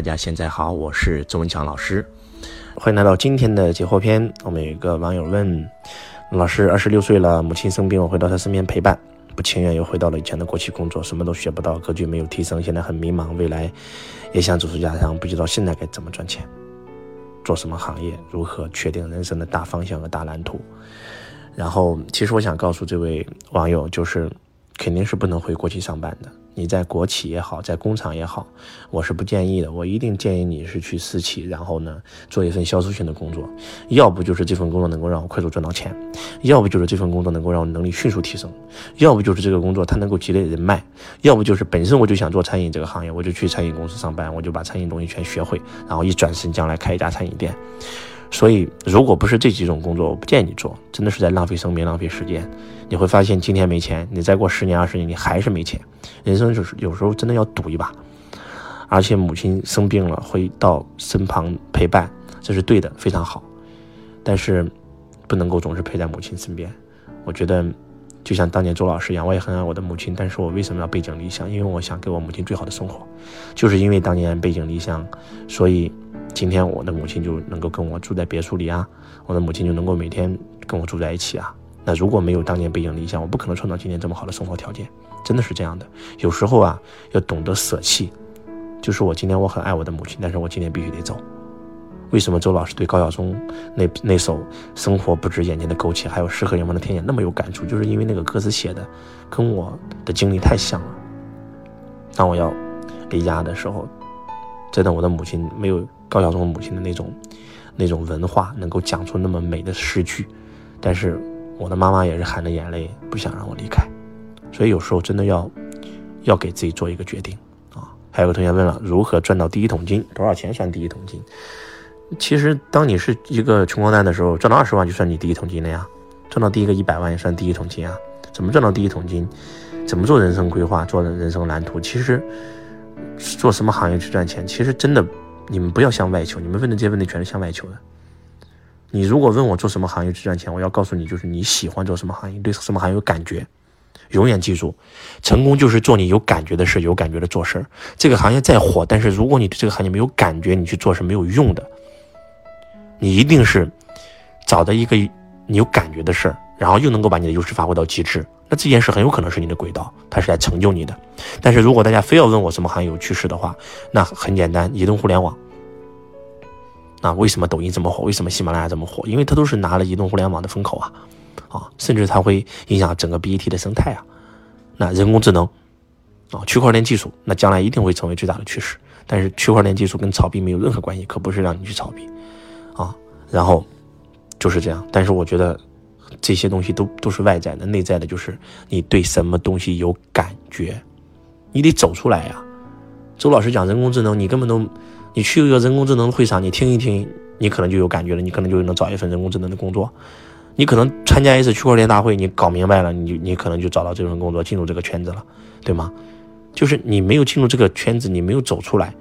大家现在好，我是周文强老师，欢迎来到今天的解惑篇。我们有一个网友问老师：二十六岁了，母亲生病，我回到她身边陪伴，不情愿又回到了以前的国企工作，什么都学不到，格局没有提升，现在很迷茫，未来也想走出家乡，不知道现在该怎么赚钱，做什么行业，如何确定人生的大方向和大蓝图。然后，其实我想告诉这位网友，就是肯定是不能回国企上班的。你在国企也好，在工厂也好，我是不建议的。我一定建议你是去私企，然后呢，做一份销售性的工作。要不就是这份工作能够让我快速赚到钱，要不就是这份工作能够让我能力迅速提升，要不就是这个工作它能够积累人脉，要不就是本身我就想做餐饮这个行业，我就去餐饮公司上班，我就把餐饮东西全学会，然后一转身将来开一家餐饮店。所以，如果不是这几种工作，我不建议你做，真的是在浪费生命、浪费时间。你会发现，今天没钱，你再过十年、二十年，你还是没钱。人生就是有时候真的要赌一把。而且，母亲生病了，会到身旁陪伴，这是对的，非常好。但是，不能够总是陪在母亲身边。我觉得，就像当年周老师一样，我也很爱我的母亲，但是我为什么要背井离乡？因为我想给我母亲最好的生活。就是因为当年背井离乡，所以。今天我的母亲就能够跟我住在别墅里啊，我的母亲就能够每天跟我住在一起啊。那如果没有当年背井离乡，我不可能创造今天这么好的生活条件，真的是这样的。有时候啊，要懂得舍弃。就是我今天我很爱我的母亲，但是我今天必须得走。为什么周老师对高晓松那那首《生活不止眼前的苟且，还有诗和远方的天涯》那么有感触？就是因为那个歌词写的跟我的经历太像了。当我要离家的时候，真的我的母亲没有。高晓松母亲的那种，那种文化能够讲出那么美的诗句，但是我的妈妈也是含着眼泪不想让我离开，所以有时候真的要，要给自己做一个决定啊。还有个同学问了，如何赚到第一桶金？多少钱算第一桶金？其实当你是一个穷光蛋的时候，赚到二十万就算你第一桶金了呀，赚到第一个一百万也算第一桶金啊。怎么赚到第一桶金？怎么做人生规划？做人生蓝图？其实做什么行业去赚钱？其实真的。你们不要向外求，你们问的这些问题全是向外求的。你如果问我做什么行业去赚钱，我要告诉你，就是你喜欢做什么行业，对什么行业有感觉。永远记住，成功就是做你有感觉的事，有感觉的做事。这个行业再火，但是如果你对这个行业没有感觉，你去做是没有用的。你一定是找到一个你有感觉的事儿，然后又能够把你的优势发挥到极致。那这件事很有可能是你的轨道，它是来成就你的。但是如果大家非要问我什么行业有趋势的话，那很简单，移动互联网。那为什么抖音这么火？为什么喜马拉雅这么火？因为它都是拿了移动互联网的风口啊，啊，甚至它会影响整个 BAT 的生态啊。那人工智能啊，区块链技术，那将来一定会成为最大的趋势。但是区块链技术跟炒币没有任何关系，可不是让你去炒币啊。然后就是这样。但是我觉得。这些东西都都是外在的，内在的就是你对什么东西有感觉，你得走出来呀。周老师讲人工智能，你根本都，你去一个人工智能会上，你听一听，你可能就有感觉了，你可能就能找一份人工智能的工作。你可能参加一次区块链大会，你搞明白了，你你可能就找到这份工作，进入这个圈子了，对吗？就是你没有进入这个圈子，你没有走出来，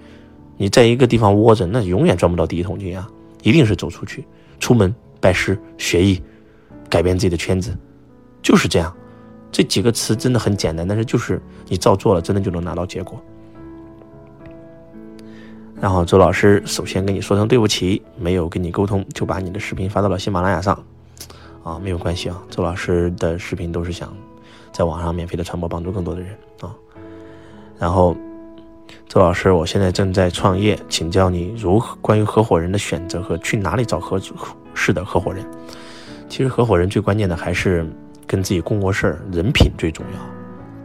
你在一个地方窝着，那永远赚不到第一桶金啊！一定是走出去，出门拜师学艺。改变自己的圈子，就是这样。这几个词真的很简单，但是就是你照做了，真的就能拿到结果。然后周老师首先跟你说声对不起，没有跟你沟通，就把你的视频发到了喜马拉雅上。啊，没有关系啊，周老师的视频都是想在网上免费的传播，帮助更多的人啊。然后，周老师，我现在正在创业，请教你如何关于合伙人的选择和去哪里找合适的合伙人。其实合伙人最关键的还是跟自己共过事儿，人品最重要。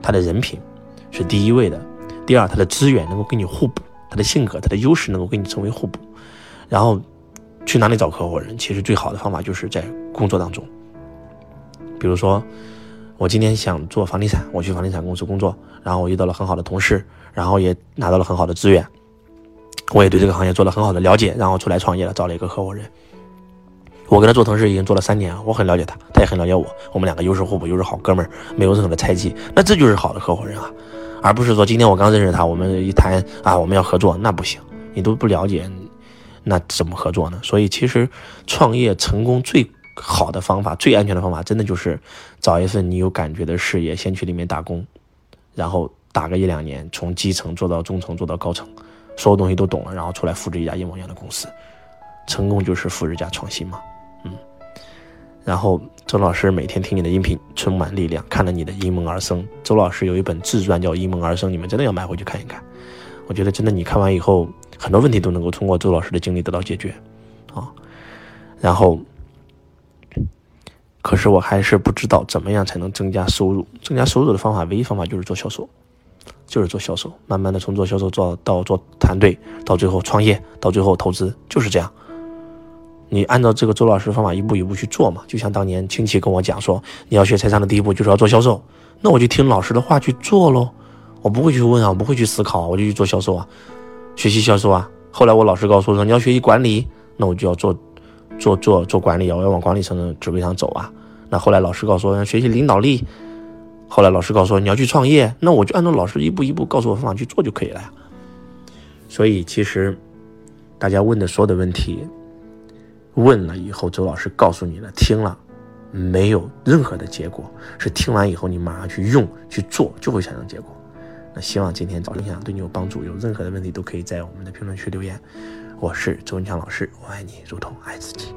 他的人品是第一位的，第二他的资源能够跟你互补，他的性格、他的优势能够跟你成为互补。然后去哪里找合伙人？其实最好的方法就是在工作当中。比如说，我今天想做房地产，我去房地产公司工作，然后我遇到了很好的同事，然后也拿到了很好的资源，我也对这个行业做了很好的了解，然后出来创业了，找了一个合伙人。我跟他做同事已经做了三年，我很了解他，他也很了解我，我们两个优势互补，又是好哥们儿，没有任何的猜忌，那这就是好的合伙人啊，而不是说今天我刚认识他，我们一谈啊我们要合作，那不行，你都不了解，那怎么合作呢？所以其实创业成功最好的方法，最安全的方法，真的就是找一份你有感觉的事业，先去里面打工，然后打个一两年，从基层做到中层，做到高层，所有东西都懂了，然后出来复制一家一模一样的公司，成功就是复制加创新嘛，嗯。然后周老师每天听你的音频，充满力量，看了你的因梦而生。周老师有一本自传叫《因梦而生》，你们真的要买回去看一看。我觉得真的，你看完以后，很多问题都能够通过周老师的经历得到解决，啊。然后，可是我还是不知道怎么样才能增加收入。增加收入的方法，唯一方法就是做销售，就是做销售。慢慢的从做销售做到做团队，到最后创业，到最后投资，就是这样。你按照这个周老师的方法一步一步去做嘛，就像当年亲戚跟我讲说，你要学财商的第一步就是要做销售，那我就听老师的话去做喽，我不会去问啊，我不会去思考，我就去做销售啊，学习销售啊。后来我老师告诉我说，你要学习管理，那我就要做，做做做管理啊，我要往管理层的职位上走啊。那后来老师告诉我要学习领导力，后来老师告诉我你要去创业，那我就按照老师一步一步告诉我方法去做就可以了呀。所以其实大家问的所有的问题。问了以后，周老师告诉你了，听了没有任何的结果，是听完以后你马上去用去做，就会产生结果。那希望今天早分享对你有帮助，有任何的问题都可以在我们的评论区留言。我是周文强老师，我爱你如同爱自己。